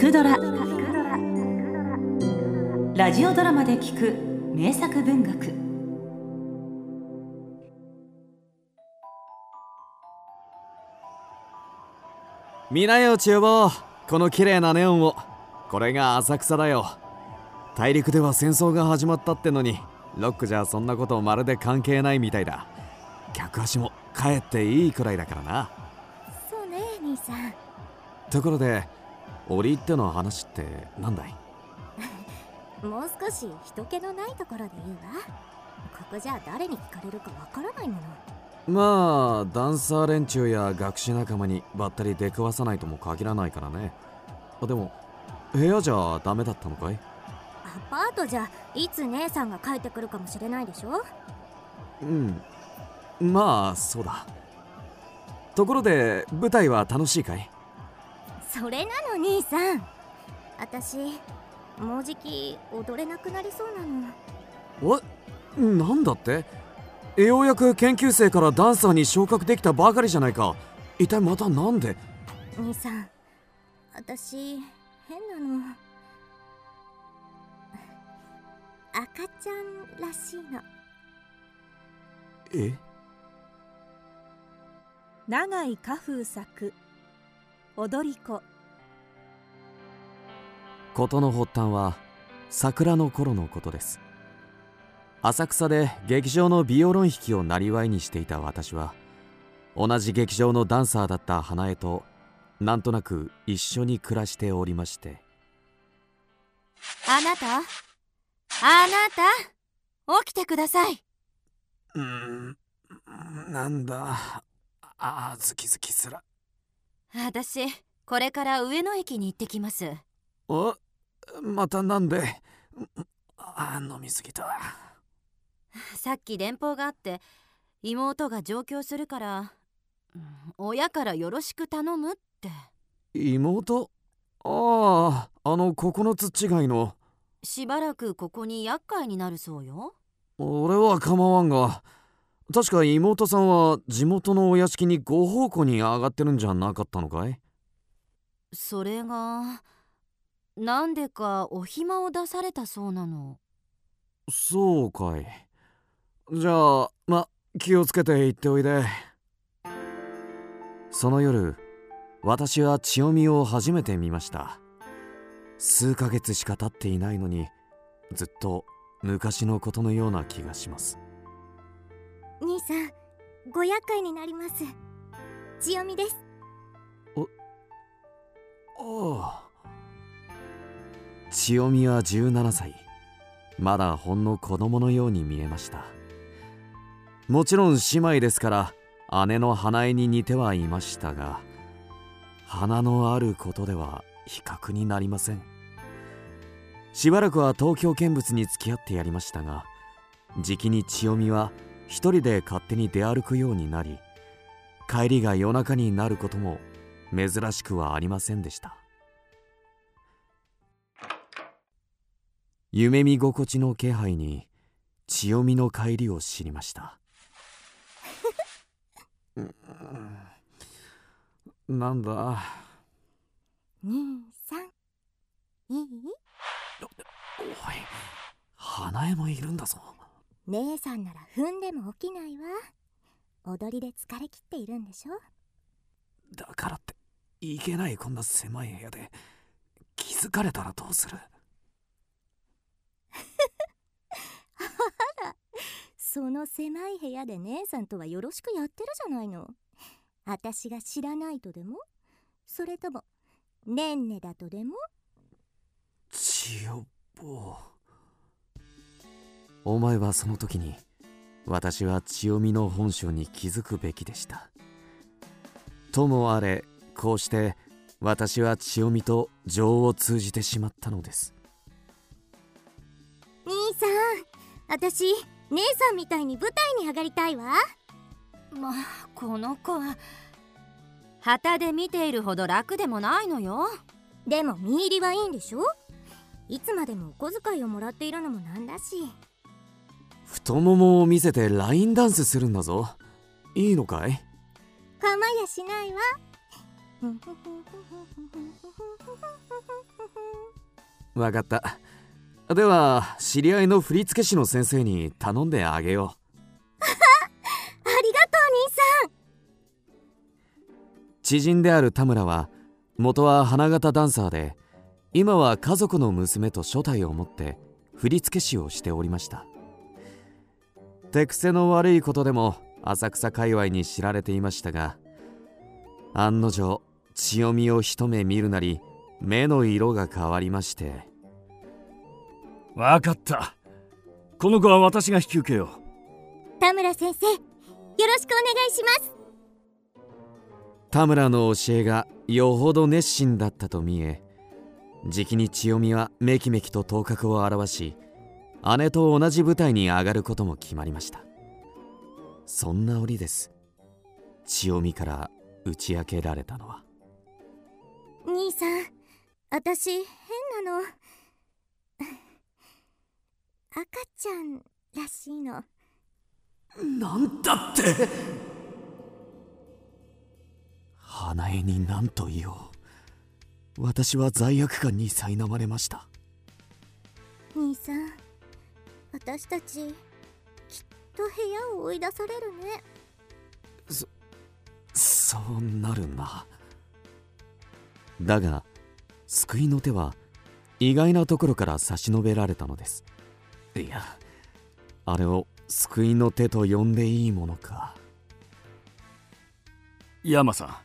くドラ」ラジオドラマで聞く名作文学。見なよ千代坊この綺麗なネオンを。これが浅草だよ。大陸では戦争が始まったってのに。ロックじゃそんなことまるで関係ないみたいだ。客足も帰っていいくらいだからな。そうね兄さん。ところで折り入っての話って何だい？もう少し人気のないところでいいわ。ここじゃ誰に聞かれるかわからないもの。まあダンサー連中や学士仲間にばったり出くわさないとも限らないからね。でも部屋じゃダメだったのかい？アパートじゃいつ姉さんが帰ってくるかもしれないでしょ？うん。まあそうだ。ところで舞台は楽しいかい？それなの兄さん。私もうじき踊れなくなりそうなの。えなんだって？ようやく研究生からダンサーに昇格できたばかりじゃないか。一体またなんで？兄さん私変なの。赤ちゃんらしいの。え？永井家風作踊り子。事の発端は桜の頃のことです。浅草で劇場のビオロン弾きを生りにしていた私は同じ劇場のダンサーだった花江となんとなく一緒に暮らしておりまして。あなた？あなた？起きてください。うーんなんだ？あずきずきすら私これから上野駅に行ってきます。おまたなんで？あ飲みすぎた。さっき電報があって妹が上京するからうん親からよろしく頼むって。妹？あああの九つ違いの。しばらくここに厄介になるそうよ。俺は構わんが確か妹さんは地元のお屋敷にご奉公に上がってるんじゃなかったのかい？それがなんでかお暇を出されたそうなの？そうかい。じゃあま気をつけて行っておいで。その夜私は千代美を初めて見ました。数ヶ月しか経っていないのにずっと昔のことのような気がします兄さんご厄介になります。千代美です。ああ。千代美は17歳。まだほんの子供のように見えました。もちろん姉妹ですから姉の花江に似てはいましたが花のあることでは比較になりません。しばらくは東京見物に付き合ってやりましたがじきに千代美は一人で勝手に出歩くようになり帰りが夜中になることも珍しくはありませんでした。夢見心地の気配に千代美の帰りを知りました。なんだ？兄さん。いい？おい花江もいるんだぞ姉さんなら踏んでも起きないわ。踊りで疲れ切っているんでしょ？だからっていけないこんな狭い部屋で気づかれたらどうする？その狭い部屋で姉さんとはよろしくやってるじゃないの。私が知らないとでも？それともねんねだとでも？千代坊お前はその時に私は千代美の本性に気づくべきでした。ともあれこうして私は千代美と情を通じてしまったのです。兄さん私姉さんみたいに舞台に上がりたいわ。まあこの子は。旗で見ているほど楽でもないのよ。でも見入りはいいんでしょ？いつまでもお小遣いをもらっているのもなんだし太ももを見せてラインダンスするんだぞ。いいのかい？構やしないわ。わかった。では知り合いの振付師の先生に頼んであげよう。ありがとう兄さん。知人である田村は元は花形ダンサーで今は家族の娘と所帯を持って振付師をしておりました手癖の悪いことでも浅草界隈に知られていましたが案の定千代美を一目見るなり目の色が変わりまして。わかった。この子は私が引き受けよう。田村先生よろしくお願いします。田村の教えがよほど熱心だったと見えじきに千代美はめきめきと頭角を現し姉と同じ舞台に上がることも決まりました。そんな折です。千代美から打ち明けられたのは。兄さん私変なの。赤ちゃんらしいの。なんだって。花江に何と言おう。私は罪悪感に苛まれました。兄さん私たちきっと部屋を追い出されるね。そそうなるな。だが救いの手は意外なところから差し伸べられたのです。いやあれを救いの手と呼んでいいものか。山さん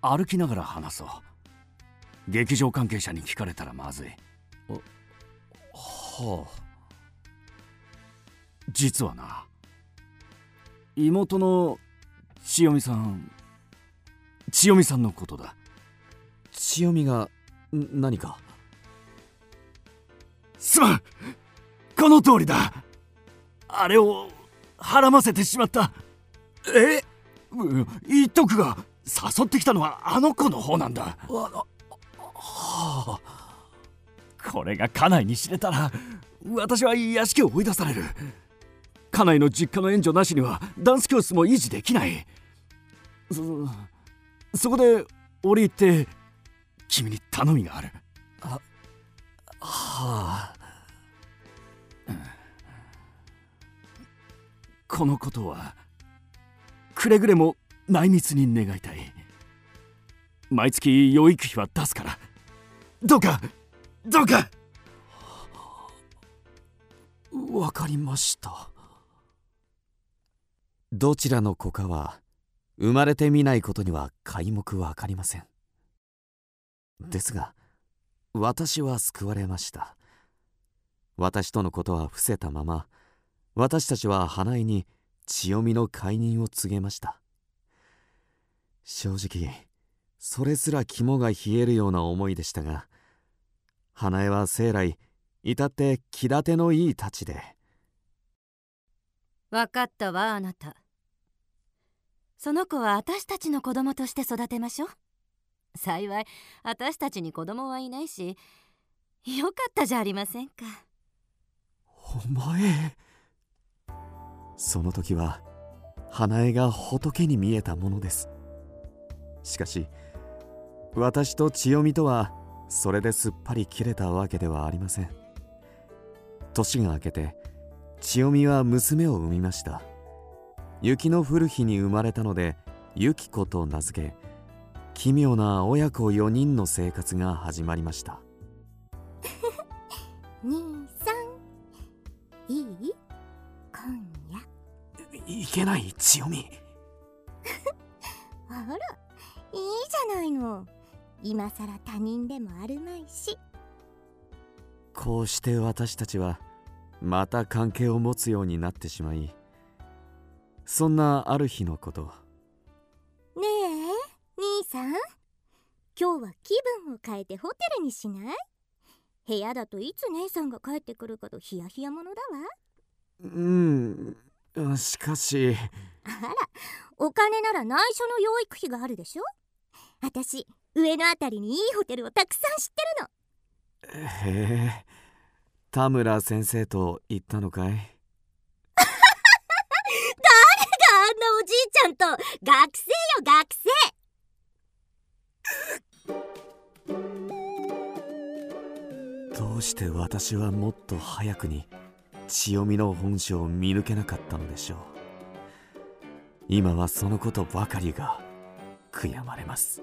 歩きながら話そう。劇場関係者に聞かれたらまずい。はあ実はな。妹の千代美さん千代美さんのことだ。千代美が何か？すまんこの通りだ。あれをはらませてしまった。え言っとくが誘ってきたのはあの子の方なんだ。はあ。これが家内に知れたら私は屋敷を追い出される家内の実家の援助なしにはダンス教室も維持できない。そそこで折り入って君に頼みがある。あはあ、このことはくれぐれも内密に願いたい。毎月養育費は出すから。どうかどうか。わかりましたどちらの子かは生まれてみないことには皆目わかりません。ですが私は救われました。私とのことは伏せたまま私たちは花江に千代美の解任を告げました。正直それすら肝が冷えるような思いでしたが花江は生来至って気立てのいい太刀で。分かったわあなた。その子は私たちの子供として育てましょう。幸い私たちに子供はいないしよかったじゃありませんか。お前。その時は花江が仏に見えたものです。しかし私と千代美とはそれですっぱり切れたわけではありません。年が明けて千代美は娘を産みました。雪の降る日に生まれたので由紀子と名付け奇妙な親子4人の生活が始まりました。兄さんいい?今夜。いけない千代美あらいいじゃないの。今さら他人でもあるまいし。こうして私たちはまた関係を持つようになってしまいそんなある日のこと。ねえ兄さん。今日は気分を変えてホテルにしない？部屋だといつ姉さんが帰ってくるかとヒヤヒヤものだわ。うんしかし。あらお金なら内緒の養育費があるでしょ？私上のあたりにいいホテルをたくさん知ってるの。へえ田村先生と言ったのかい？ちゃんと学生よ学生。どうして私はもっと早くに千代美の本性を見抜けなかったのでしょう。今はそのことばかりが悔やまれます。